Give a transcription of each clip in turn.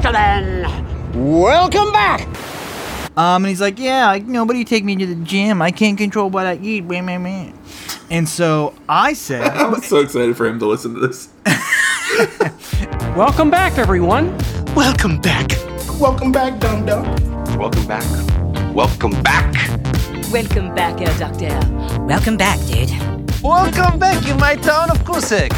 gentlemen, welcome back. Um, and he's like, yeah, like, nobody take me to the gym. I can't control what I eat. Meh, meh, meh. And so I said, I'm so excited for him to listen to this. Welcome back, everyone. Welcome back. Welcome back, Dum Dum. Welcome back. Welcome back. Welcome back, Air Doctor. Welcome back, dude. Welcome back in my town of Kusek.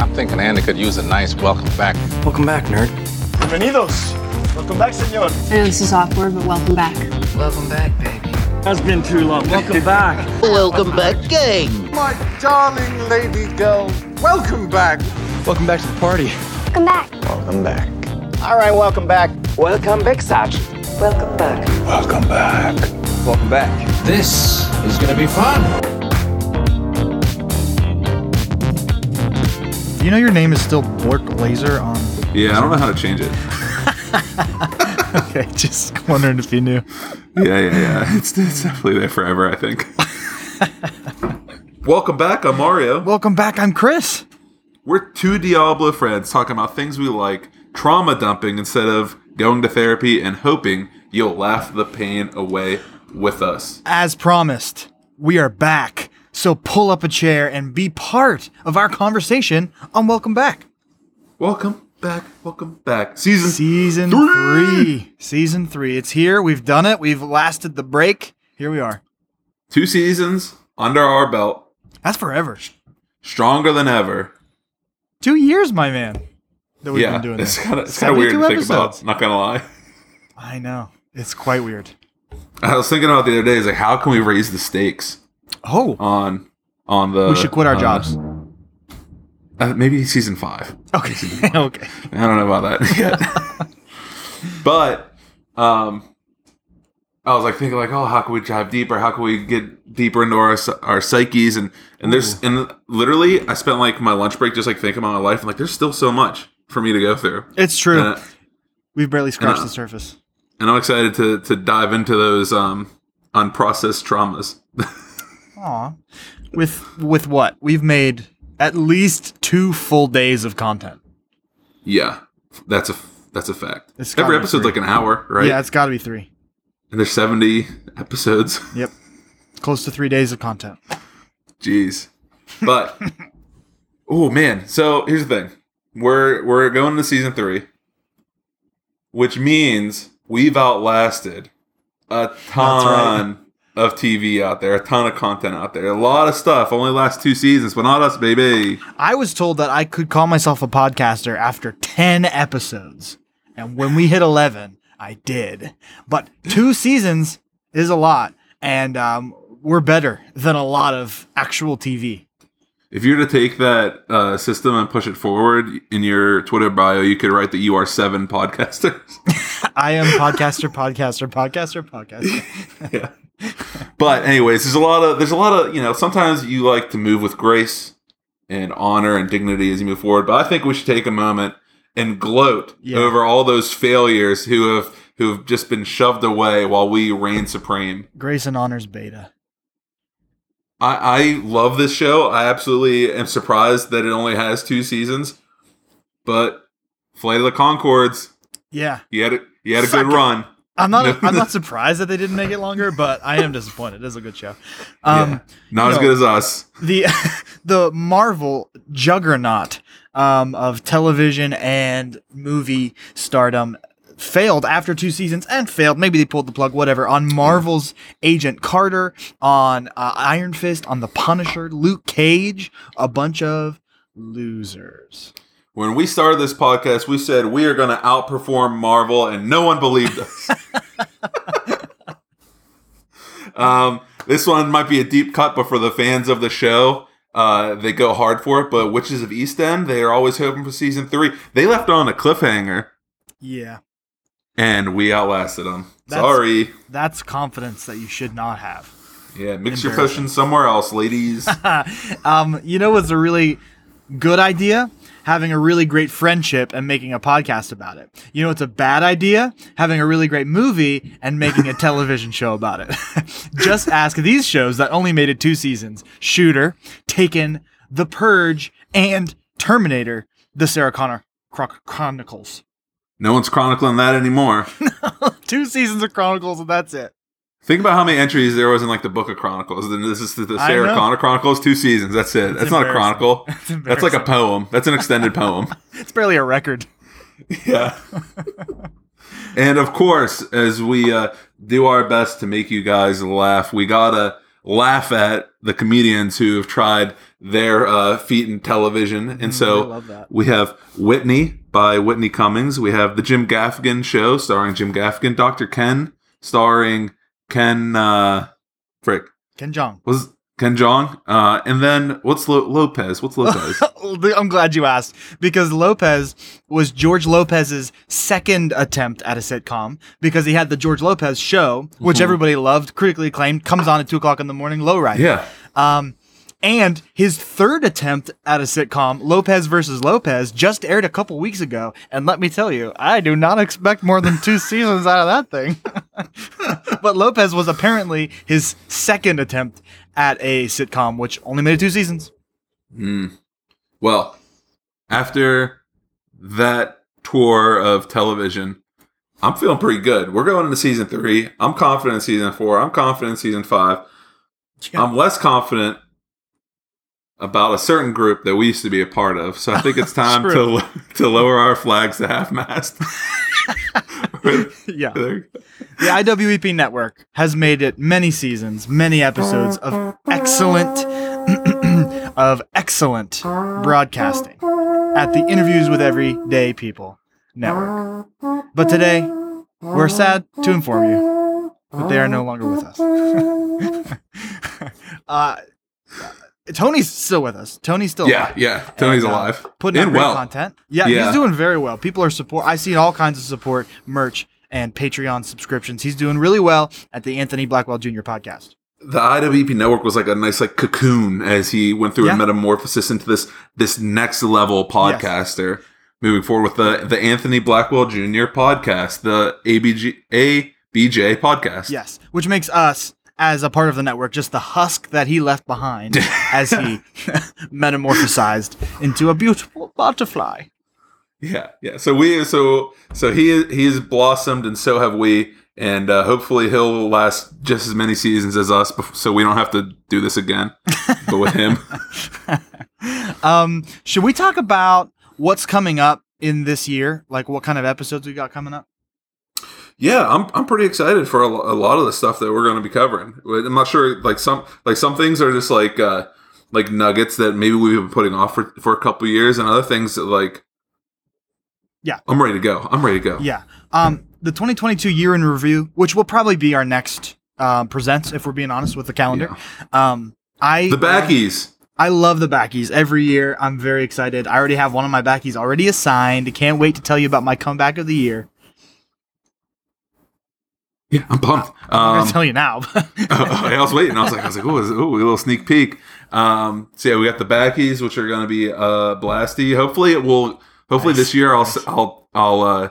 I'm thinking Andy could use a nice welcome back. Welcome back, nerd. Bienvenidos. Welcome back, senor. I know this is awkward, but welcome back. Welcome back, baby. Has been too long. Welcome back. Welcome back, gang. My darling lady girl. Welcome back. Welcome back to the party. Welcome back. Welcome back. All right, welcome back. Welcome back, Sergeant. Welcome back. Welcome back. Welcome back. This is gonna be fun. you know your name is still Blurk Laser on. Yeah, I don't know how to change it. Okay, just wondering if you knew. Yeah, yeah, yeah. It's, it's definitely there forever, I think. Welcome back. I'm Mario. Welcome back. I'm Chris. We're two Diablo friends talking about things we like, trauma dumping instead of going to therapy and hoping you'll laugh the pain away with us. As promised, we are back. So pull up a chair and be part of our conversation on Welcome Back. Welcome back. Welcome back. Season Season Three. three. Season three. It's here. We've done it. We've lasted the break. Here we are. two seasons under our belt, That's forever. stronger than ever. Two years, my man. That we've yeah, been doing it's this. kind of it's kind of weird to 72 think about. Not gonna lie. I know. It's quite weird. I was thinking about the other day. Is like, how can we raise the stakes Oh, on on the? we should quit our on- jobs. Uh, maybe season five. Okay. okay. I don't know about that yet. but um, I was like thinking like, oh, how can we dive deeper? How can we get deeper into our our psyches? And and there's and literally, I spent like my lunch break just like thinking about my life. and like, there's still so much for me to go through. It's true. And, We've barely scratched the surface. and I'm excited to to dive into those um unprocessed traumas. Aw. With with what? We've made at least two full days of content. yeah, that's a that's a fact. It's Every episode's like an hour, right? Yeah, it's got to be three. And there's 70 episodes. Yep. Close to three days of content. Jeez. But oh man, so here's the thing. We're we're going to season 3, which means we've outlasted a ton of TV out there, a ton of content out there. A lot of stuff. Only last two seasons, but not us, baby. I was told that I could call myself a podcaster after 10 episodes. And when we hit 11, I did. But two seasons is a lot. And um, we're better than a lot of actual TV. If you were to take that uh, system and push it forward in your Twitter bio, you could write that you are seven podcasters. I am podcaster, podcaster, podcaster, podcaster. yeah. But anyways, there's a lot of there's a lot of you know sometimes you like to move with grace and honor and dignity as you move forward. But I think we should take a moment and gloat Yeah. over all those failures who have who have just been shoved away while we reign supreme. Grace and Honors Beta. I, I love this show. I absolutely am surprised that it only has two seasons. But Flight of the Conchords, Yeah. you had a, you had a Suck good it. run. I'm not No. I'm not surprised that they didn't make it longer, but I am disappointed. It's a good show. Um yeah. Not as no. good as us. the the Marvel juggernaut um, of television and movie stardom failed after two seasons and failed. Maybe they pulled the plug, whatever. On Marvel's Agent Carter, on uh, Iron Fist, on The Punisher, Luke Cage, a bunch of losers. When we started this podcast, we said we are going to outperform Marvel, and no one believed us. um, this one might be a deep cut, but for the fans of the show, uh, they go hard for it. But Witches of East End, they are always hoping for season three. They left on a cliffhanger, Yeah, and we outlasted them. That's- Sorry. that's confidence that you should not have. Yeah, mix your potions somewhere else, ladies. um, you know what's a really good idea? Having a really great friendship and making a podcast about it. You know it's a bad idea? Having a really great movie and making a television show about it. Just ask these shows that only made it two seasons Shooter, Taken, The Purge, and Terminator, the Sarah Connor Chro- Chronicles. No one's chronicling that anymore. Two seasons of Chronicles, and that's it. Think about how many entries there was in like the Book of Chronicles. Then this is the, the Sarah. Connor Chronicles, two seasons. That's it. That's not a chronicle. That's like a poem. That's an extended poem. It's barely a record. Yeah. and of course, as we uh, do our best to make you guys laugh, we gotta laugh at the comedians who have tried their uh, feet in television. And I so we have Whitney by Whitney Cummings. We have the Jim Gaffigan Show starring Jim Gaffigan. Dr. Ken starring Ken. Uh, frick Ken Jeong. was Ken Jeong. Uh, and then what's Lo- Lopez? What's Lopez? I'm glad you asked because Lopez was George Lopez's second attempt at a sitcom because he had the George Lopez show, which everybody loved, critically acclaimed, comes on at two o'clock in the morning, low ride. yeah. Um, and his third attempt at a sitcom, Lopez versus Lopez, just aired a couple weeks ago. And let me tell you, I do not expect more than two seasons out of that thing. but Lopez was apparently his second attempt at a sitcom, which only made it two seasons. Hmm. Well, after that tour of television, I'm feeling pretty good. We're going into season three. I'm confident in season four. I'm confident in season five. I'm less confident about a certain group that we used to be a part of. So I think it's time to to lower our flags to half mast. Yeah. The IWEP network has made it many seasons, many episodes of excellent of excellent broadcasting at the Interviews with Everyday People network. But today, we're sad to inform you that they are no longer with us. uh, Tony's still with us. Tony's still yeah, alive. yeah. Tony's And, uh, alive. putting out great well. content. Yeah, Yeah. he's doing very well. People are support. I see all kinds of support, merch, and Patreon subscriptions. He's doing really well at the Anthony Blackwell Jr. podcast. the IWP network was like a nice like cocoon as he went through Yeah. a metamorphosis into this this next level podcaster. Moving forward with the the Anthony Blackwell Jr. podcast, the ABG ABJ podcast. Yes, which makes us as a part of the network just the husk that he left behind as he metamorphosized into a beautiful butterfly. Yeah, yeah. So we, so so he he's blossomed, and so have we, and uh, hopefully he'll last just as many seasons as us, so we don't have to do this again. but with him, Um, should we talk about what's coming up in this year? Like what kind of episodes we got coming up? Yeah, I'm I'm pretty excited for a, a lot of the stuff that we're going to be covering. I'm not sure, like some like some things are just like uh like nuggets that maybe we've been putting off for for a couple years, and other things that like. Yeah. I'm ready to go. I'm ready to go. Yeah. Um, the 2022 year in review, which will probably be our next um, presents, if we're being honest with the calendar. Um, I The backies. I love the backies every year. I'm very excited. I already have one of my backies already assigned. Can't wait to tell you about my comeback of the year. Yeah, I'm pumped. I'm Um, gonna tell you now. I was waiting. I was like, I was like, oh, a little sneak peek. Um, so yeah, we got the backies, which are going to be uh blasty. Hopefully, it will. Hopefully, Nice. this year I'll s- I'll I'll uh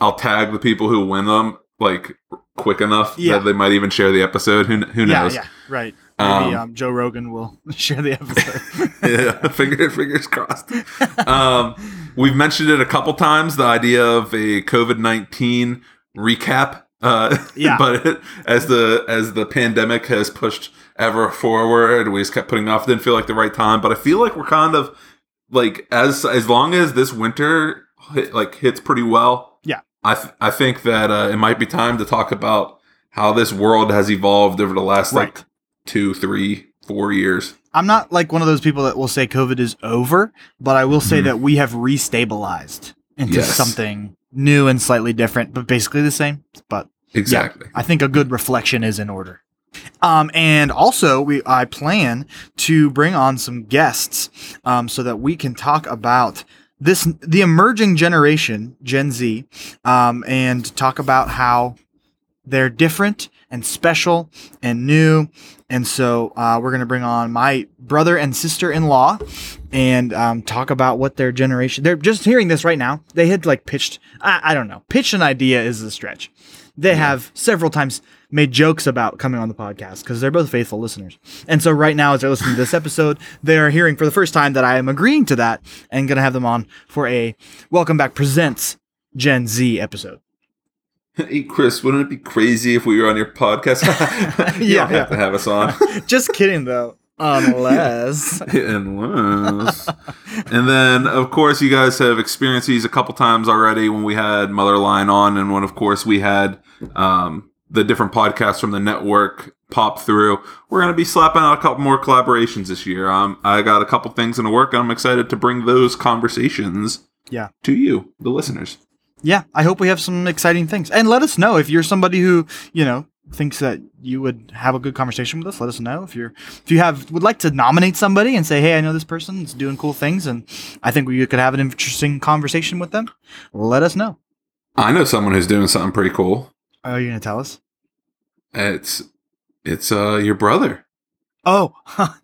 I'll tag the people who win them like quick enough Yeah. that they might even share the episode. Who who knows? yeah, right. Maybe Um, um, Joe Rogan will share the episode. yeah, finger, fingers crossed. Um, we've mentioned it a couple times. The idea of a COVID nineteen recap. Uh, Yeah. but it, as the as the pandemic has pushed ever forward, we just kept putting off. Didn't feel like the right time, but I feel like we're kind of like as as long as this winter hit, like hits pretty well. Yeah. I th- I think that uh, it might be time to talk about how this world has evolved over the last like two, three, four years. I'm not like one of those people that will say COVID is over, but I will say Mhm. that we have restabilized into Yes. something new and slightly different, but basically the same. But Exactly. I think a good reflection is in order. Um, and also, we I plan to bring on some guests um, so that we can talk about this the emerging generation, Gen Z, um, and talk about how they're different and special and new. And so uh, we're going to bring on my brother and sister in law and um, talk about what their generation. They're just hearing this right now. They had like pitched. I, I don't know. Pitched an idea is a stretch. They have several times made jokes about coming on the podcast because they're both faithful listeners. And so right now, as they're listening to this episode, they are hearing for the first time that I am agreeing to that and going to have them on for a Welcome Back Presents Gen Z episode. Hey, Chris, wouldn't it be crazy if we were on your podcast? you Yeah, don't have yeah. to have us on. Just kidding, though. Unless. Unless. and then, of course, you guys have experienced these a couple times already when we had Mother Line on, and when, of course, we had um, the different podcasts from the network pop through. We're going to be slapping out a couple more collaborations this year. Um, I got a couple things in the work, and I'm excited to bring those conversations Yeah. to you, the listeners. Yeah, I hope we have some exciting things. And let us know if you're somebody who, you know, thinks that you would have a good conversation with us. Let us know if you're if you have would like to nominate somebody and say, "Hey, I know this person is doing cool things and I think we could have an interesting conversation with them." Let us know. I know someone who's doing something pretty cool. Are you going to tell us? It's it's uh your brother. Oh,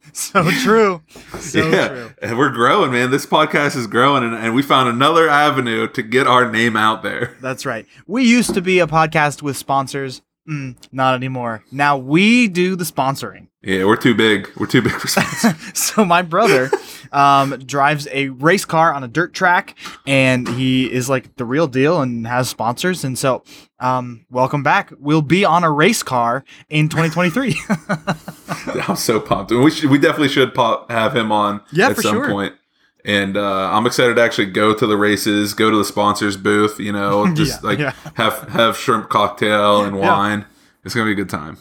so true. So yeah, true. and we're growing, man. This podcast is growing, and, and we found another avenue to get our name out there. That's right. We used to be a podcast with sponsors. Mm, not anymore. Now we do the sponsoring. Yeah, we're too big. We're too big for sponsors. so my brother um, drives a race car on a dirt track, and he is like the real deal and has sponsors. And so, um, welcome back. We'll be on a race car in 2023. I'm so pumped. We should, we definitely should pop, have him on Yeah, at for some sure. point. And uh, I'm excited to actually go to the races, go to the sponsors booth. You know, just Yeah, like yeah. have have shrimp cocktail and Yeah. wine. It's gonna be a good time.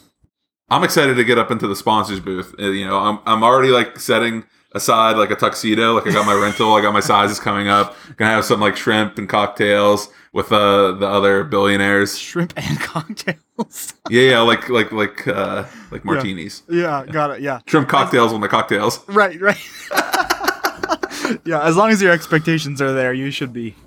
I'm excited to get up into the sponsors booth. Uh, You know, I'm I'm already like setting aside like a tuxedo. Like I got my rental. I got my sizes coming up. Gonna have some like shrimp and cocktails with uh, the other billionaires. Shrimp and cocktails. Yeah, yeah, like like like uh, like martinis. yeah, got it. Yeah. Shrimp cocktails on the cocktails. Right, right. yeah, as long as your expectations are there, you should be.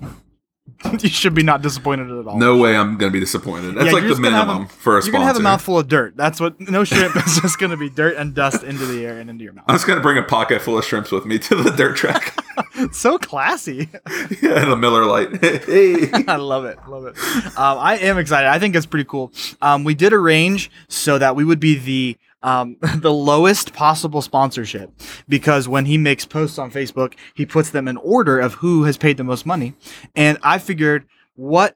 You should be not disappointed at all. No way I'm gonna be disappointed. That's Yeah, like the just gonna have minimum a- for a You're sponsor. gonna have a mouthful of dirt. That's what. No shrimp. it's just gonna be dirt and dust into the air and into your mouth. I'm just gonna bring a pocket full of shrimps with me to the dirt track. so classy. yeah, the Miller Lite. hey. I love it. Love it. Um, I am excited. I think it's pretty cool. Um, we did arrange so that we would be the um, the lowest possible sponsorship because when he makes posts on Facebook, he puts them in order of who has paid the most money. And I figured, what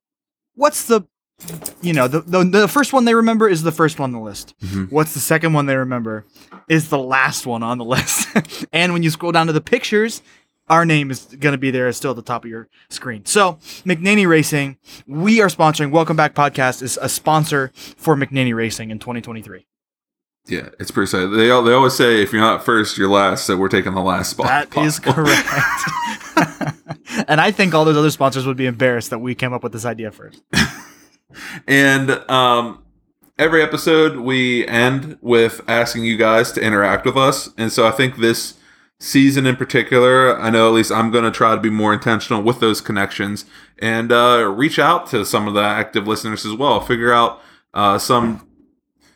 what's the you know the, the the first one they remember is the first one on the list. What's the second one they remember is the last one on the list. and when you scroll down to the pictures, our name is going to be there still at the top of your screen. So, McNaney Racing, we are sponsoring Welcome Back Podcast is a sponsor for McNaney Racing in 2023. Yeah, it's pretty sad. They they always say if you're not first, you're last. So we're taking the last spot. That is correct. and I think all those other sponsors would be embarrassed that we came up with this idea first. And um, every episode we end with asking you guys to interact with us. And so I think this season in particular, I know at least I'm going to try to be more intentional with those connections and uh, reach out to some of the active listeners as well. Figure out uh, some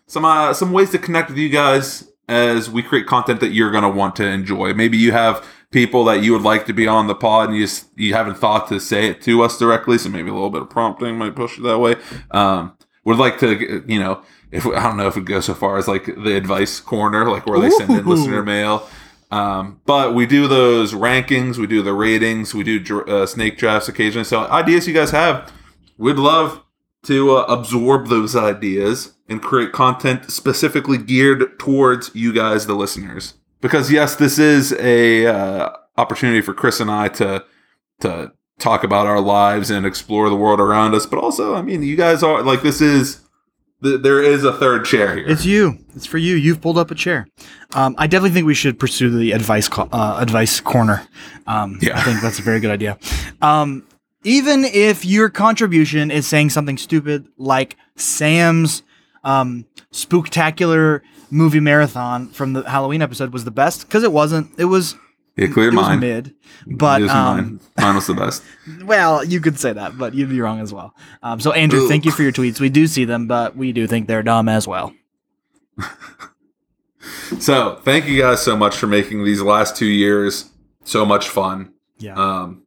some uh, some ways to connect with you guys as we create content that you're going to want to enjoy. Maybe you have people that you would like to be on the pod and you just, you haven't thought to say it to us directly, so maybe a little bit of prompting might push you that way. Um, would like to, you know, if I don't know if it goes so far as like the advice corner, like where they send in Ooh. listener mail. Um, but we do those rankings, we do the ratings, we do uh, snake drafts occasionally. So ideas you guys have, we'd love to uh, absorb those ideas and create content specifically geared towards you guys, the listeners. Because yes, this is a uh, opportunity for Chris and I to to talk about our lives and explore the world around us. But also, I mean, you guys are like this is th- there is a third chair here. It's you. It's for you. You've pulled up a chair. Um, I definitely think we should pursue the advice co- uh, advice corner. Um, Yeah. I think that's a very good idea. Um, even if your contribution is saying something stupid like Sam's um, spooktacular movie marathon from the Halloween episode was the best because it wasn't. It was. yeah, clear It was mine. mid, but It um, mine. Mine was the best. well, you could say that, but you'd be wrong as well. Um, so, Andrew, thank you for your tweets. We do see them, but we do think they're dumb as well. So thank you guys so much for making these last two years so much fun. Yeah. Um,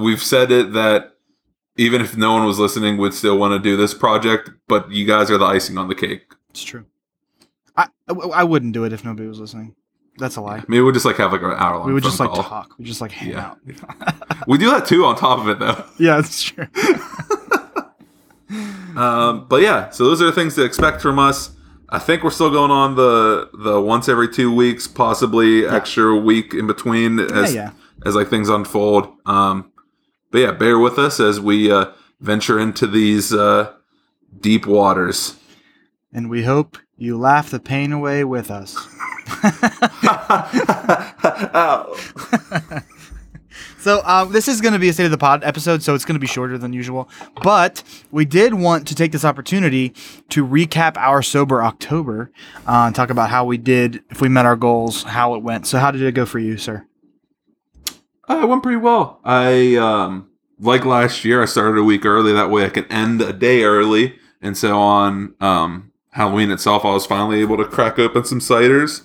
we've said it that even if no one was listening, would still want to do this project, but you guys are the icing on the cake. It's true. I, I wouldn't do it if nobody was listening. That's a lie. Maybe we'll just like have like an hour long. We would just like call. talk. We just like hang Yeah. out. We do that too on top of it though. yeah, that's true. Um, but yeah, so those are the things to expect from us. I think we're still going on the the once every two weeks, possibly extra week in between as yeah. as like things unfold. Um, but yeah, bear with us as we uh, venture into these uh, deep waters. and we hope you laugh the pain away with us. So um, this is going to be a state of the pod episode, so it's going to be shorter than usual. But we did want to take this opportunity to recap our sober October uh, and talk about how we did, if we met our goals, how it went. So how did it go for you, sir? Uh, it went pretty well. I um, like last year. I started a week early. That way, I can end a day early. And so on um, Halloween itself, I was finally able to crack open some ciders.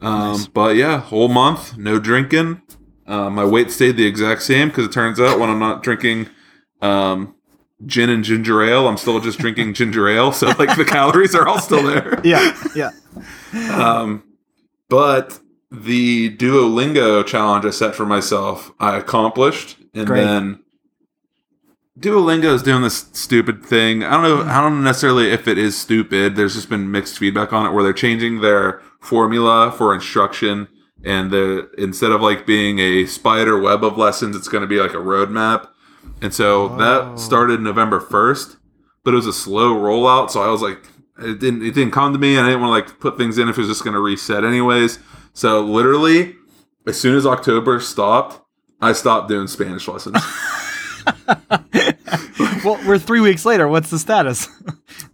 Um, But yeah, whole month, no drinking. Uh, my weight stayed the exact same because it turns out when I'm not drinking um, gin and ginger ale, I'm still just drinking ginger ale. So like the calories are all still there. Yeah, yeah. Um, but the Duolingo challenge I set for myself, I accomplished, and Great. then Duolingo is doing this stupid thing. I don't know. I don't know necessarily if it is stupid. There's just been mixed feedback on it, where they're changing their formula for instruction, and the instead of like being a spider web of lessons, it's going to be like a roadmap. And so that oh. started November first, but it was a slow rollout. So I was like, it didn't it didn't come to me, and I didn't want to like put things in if it was just going to reset anyways. So literally, as soon as October stopped, I stopped doing Spanish lessons. Well, we're three weeks later. What's the status?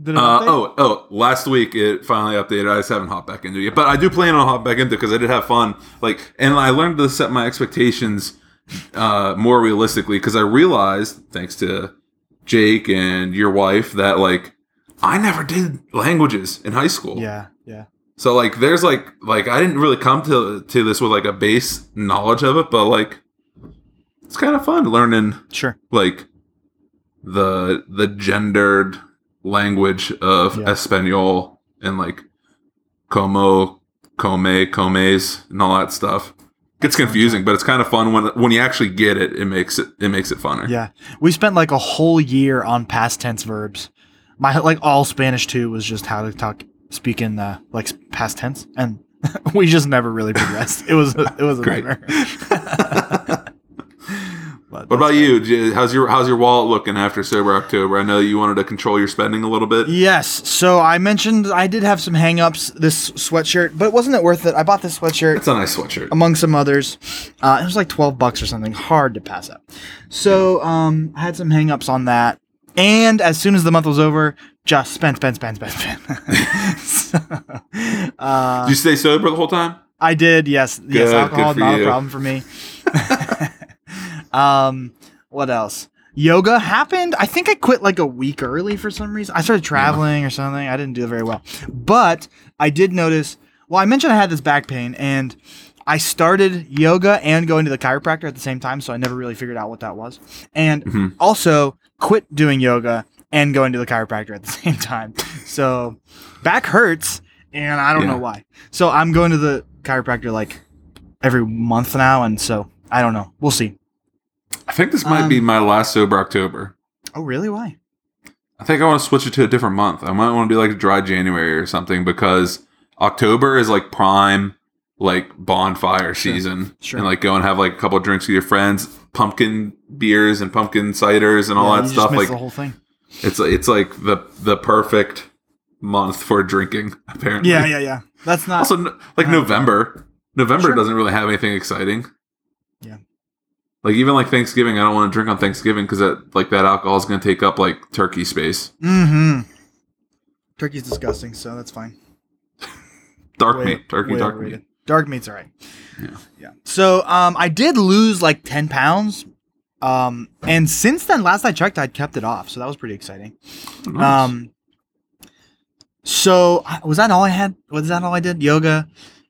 Uh, oh, oh! Last week it finally updated. I just haven't hopped back into it, yet. but I do plan on hopping back into because I did have fun. Like, and I learned to set my expectations uh, more realistically because I realized, thanks to Jake and your wife, that like I never did languages in high school. yeah, yeah. So like, there's like, like I didn't really come to to this with like a base knowledge of it, but like, it's kind of fun learning Sure. like the the gendered language of Yeah. Espanol and like como, come, comes, and all that stuff. Gets confusing, but it's kind of fun when when you actually get it. It makes it it makes it funner. Yeah, we spent like a whole year on past tense verbs. My like all Spanish too was just how to talk, speak in uh, like past tense, and we just never really progressed. It was it was a Great. nightmare. But What about you? How's your how's your wallet looking after sober October? I know you wanted to control your spending a little bit. Yes. So I mentioned I did have some hangups. This sweatshirt, but wasn't it worth it? I bought this sweatshirt. It's a nice sweatshirt. among some others. Uh, it was like 12 bucks or something. Hard to pass up. So um, I had some hangups on that. And as soon as the month was over, just spend, spend, spend, spend, spend. So, uh, Did you stay sober the whole time? I did, yes. yes, alcohol, not you. a problem for me. um, what else? Yoga happened. I think I quit like a week early for some reason. I started traveling or something. I didn't do very well. But I did notice, well, I mentioned I had this back pain and I started yoga and going to the chiropractor at the same time, so I never really figured out what that was. And Mm-hmm. also quit doing yoga and going to the chiropractor at the same time. So back hurts and I don't Yeah. know why. So I'm going to the chiropractor like every month now and so I don't know. We'll see. I think this might be Um, my last sober October. Oh, really? Why? I think I want to switch it to a different month. I might want to do like a dry January or something because October is like prime like bonfire season. sure. And like go and have like a couple of drinks with your friends, pumpkin beers and pumpkin ciders and all Yeah, that stuff. Like the whole thing. It's it's like the the perfect month for drinking, apparently. Yeah, yeah, yeah. That's not Also like Uh, November. November Sure. doesn't really have anything exciting. Yeah. Like even like Thanksgiving, I don't want to drink on Thanksgiving because that like that alcohol is going to take up like turkey space. Mm-hmm. Turkey's disgusting, so that's fine. Dark Way- meat, turkey, dark overrated. meat. Dark meat's all right. Yeah. Yeah. So um I did lose like 10 pounds. Um and since then last I checked I'd kept it off. So that was pretty exciting. Nice. Um so was that all I had? Was that all I did? Yoga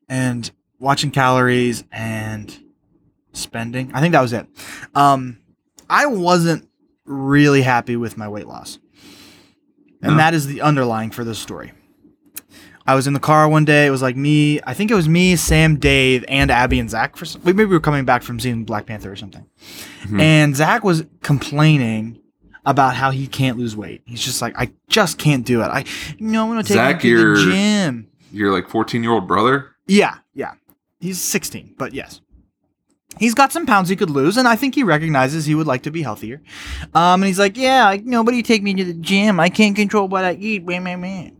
and watching calories and spending. I think that was it. Um I wasn't really happy with my weight loss. And No. that is the underlying for this story. I was in the car one day. It was like me. I think it was me, Sam, Dave, and Abby and Zach. For some, maybe we were coming back from seeing Black Panther or something. Mm-hmm. And Zach was complaining about how he can't lose weight. He's just like, I just can't do it. I, you know, I'm gonna take Zach, him to the gym. Your like 14 year old brother. Yeah, yeah. He's 16, but yes. He's got some pounds he could lose, and I think he recognizes he would like to be healthier. Um, and he's like, "Yeah, like, nobody take me to the gym. I can't control what I eat." Meh, meh, meh."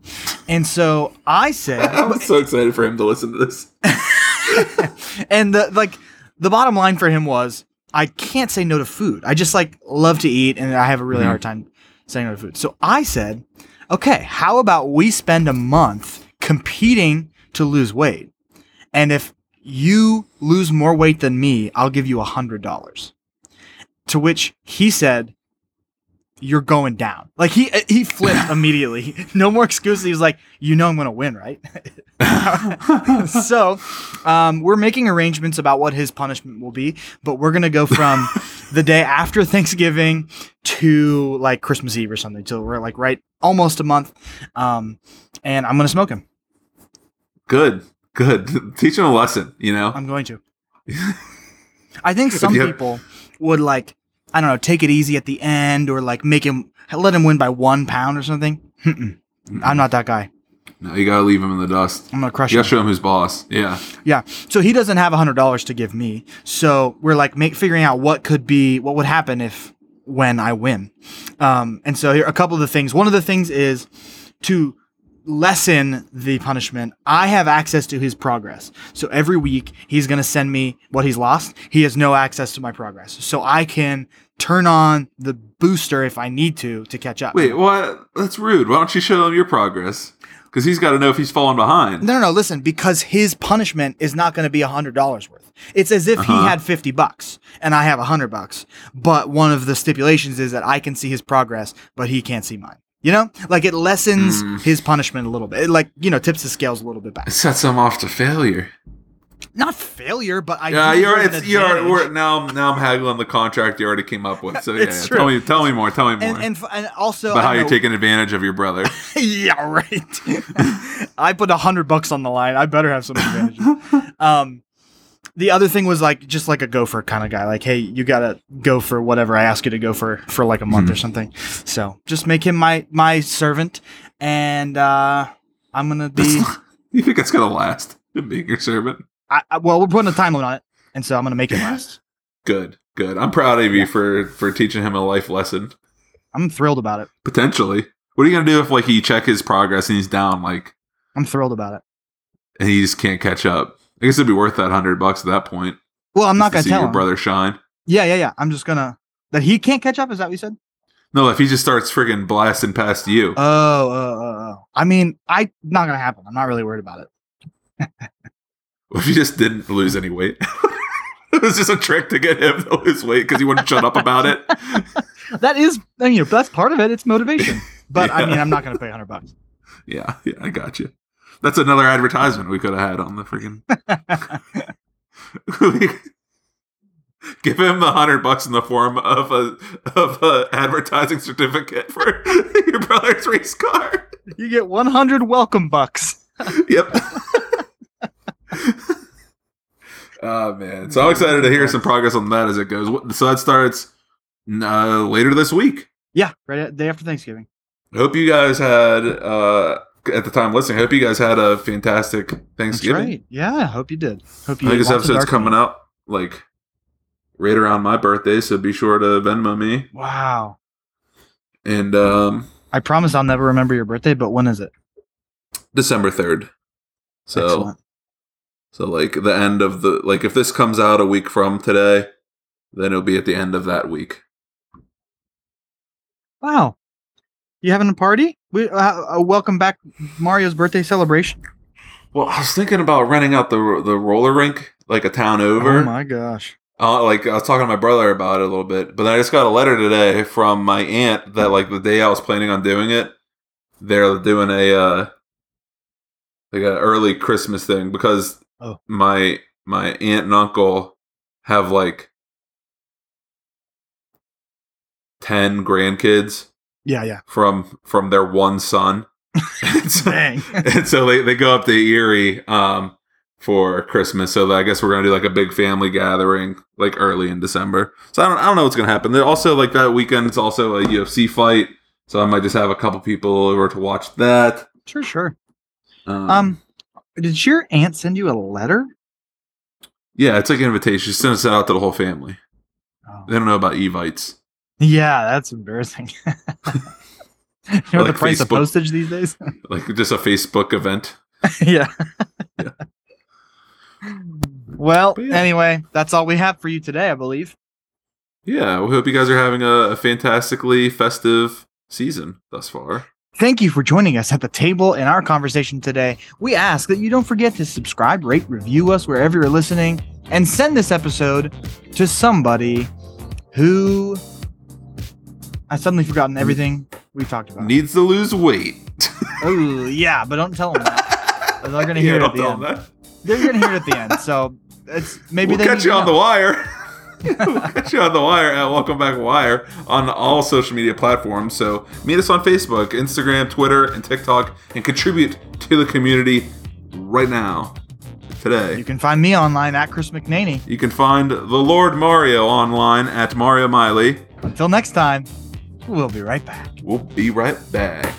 And so I said, I'm so excited for him to listen to this. and the like, the bottom line for him was, I can't say no to food. I just like love to eat, and I have a really hard time saying no to food. So I said, "Okay, how about we spend a month competing to lose weight, and if you lose more weight than me, I'll give you a hundred dollars." To which he said, "You're going down." Like he he flipped immediately. No more excuses. He was like, "You know I'm going to win, right?" so, um, we're making arrangements about what his punishment will be, but we're gonna go from the day after Thanksgiving to like Christmas Eve or something. So we're like right almost a month, um, and I'm gonna smoke him. Good, good. Teach him a lesson. You know. I'm going to. I think some people would like, I don't know, take it easy at the end or like make him let him win by one pound or something. Mm-mm. I'm not that guy. No, you gotta leave him in the dust. I'm gonna crush You him. gotta show him who's boss. Yeah. Yeah. So he doesn't have a hundred dollars to give me. So we're like make figuring out what could be what would happen if when I win. Um, and so here are a couple of the things. One of the things is to lessen the punishment. I have access to his progress. So every week he's gonna send me what he's lost. He has no access to my progress. So I can turn on the booster if I need to to catch up. Wait, what? That's rude. Why don't you show him your progress? Because he's got to know if he's falling behind. No, no, no. Listen, because his punishment is not going to be a hundred dollars worth. It's as if he Uh-huh. had fifty bucks and I have a hundred bucks. But one of the stipulations is that I can see his progress, but he can't see mine. You know, like it lessens Mm. his punishment a little bit. It like you know tips the scales a little bit back. It sets him off to failure. Not failure, but I Yeah, you're. It's you're. Now, now I'm haggling the contract you already came up with. So yeah, yeah. tell me, tell me more. Tell me more and and, and also about I how you're taking advantage of your brother. yeah, right. I put a hundred bucks on the line. I better have some advantage. um, the other thing was like just like a gopher kind of guy. Like, hey, you gotta go for whatever I ask you to go for for like a month or something. So just make him my my servant, and uh, I'm gonna be. you think it's gonna last? Being your servant. I, I, well, we're putting a time limit on it, and so I'm gonna make it last. Good, good. I'm proud of you for for teaching him a life lesson. I'm thrilled about it. Potentially. What are you gonna do if like you check his progress and he's down like I'm thrilled about it. and he just can't catch up? I guess it'd be worth that hundred bucks at that point. Well, I'm not to gonna see tell your him. brother shine. Yeah, yeah, yeah. I'm just gonna that he can't catch up. Is that what you said? No, if he just starts friggin' blasting past you. Oh, oh, oh, oh. I mean, I not gonna happen. I'm not really worried about it. If he just didn't lose any weight? it was just a trick to get him to lose weight because he wouldn't shut up about it. That is, I mean, that's part of it. It's motivation. But I mean, I'm not going to pay 100 bucks. Yeah, yeah, I got you. That's another advertisement we could have had on the freaking. Give him the hundred bucks in the form of a of a advertising certificate for your brother's race car. You get 100 welcome bucks. Yep. oh man! So I'm excited to hear some progress on that as it goes. So that starts uh, later this week. Yeah, right at, day after Thanksgiving. I hope you guys had uh, at the time listening. I hope you guys had a fantastic That's Thanksgiving. right. Yeah, I hope you did. Hope I you. think this ate lots of episode's coming out like right around my birthday, so be sure to Venmo me. Wow. And um, I promise I'll never remember your birthday, but when is it? December third. So Excellent. so like the end of the like if this comes out a week from today, then it'll be at the end of that week. Wow. You having a party? We uh, uh, welcome back Mario's birthday celebration. Well, I was thinking about renting out the the roller rink like a town over. Oh my gosh. Uh, like I was talking to my brother about it a little bit, but then I just got a letter today from my aunt that like the day I was planning on doing it, they're doing a uh like an early Christmas thing because Oh. my my aunt and uncle have like ten grandkids Yeah, yeah. from from their one son. and so, Dang. and so they, they go up to Erie um, for Christmas. So I guess we're gonna do like a big family gathering like early in December. So I don't I don't know what's gonna happen. There also like that weekend it's also a UFC fight. So I might just have a couple people over to watch that. Sure, sure. Um, Um, did your aunt send you a letter? yeah, it's like an invitation. She sends it out to the whole family. Oh. They don't know about Evites. Yeah, that's embarrassing. you know Like the price of postage these days? Like just a Facebook event. yeah. well, yeah. anyway, that's all we have for you today, I believe. Yeah, we hope you guys are having a, a fantastically festive season thus far. Thank you for joining us at the table in our conversation today. We ask that you don't forget to subscribe, rate, review us wherever you're listening, and send this episode to somebody who I suddenly forgotten everything we talked about. Needs to lose weight. oh, yeah, but don't tell them that. They're gonna hear Yeah, it at the end. that. They're gonna hear it at the end. So it's maybe we'll they catch you on the wire. we'll catch you on the wire at Welcome Back Wire on all social media platforms. So meet us on Facebook, Instagram, Twitter, and TikTok, and contribute to the community right now, today. You can find me online at Chris McNaney. You can find the Lord Mario online at Mario Miley. Until next time, we'll be right back. We'll be right back.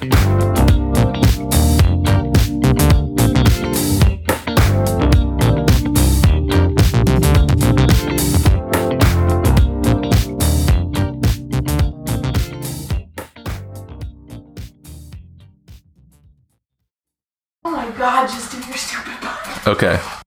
Oh my god, just do your stupid part. Okay.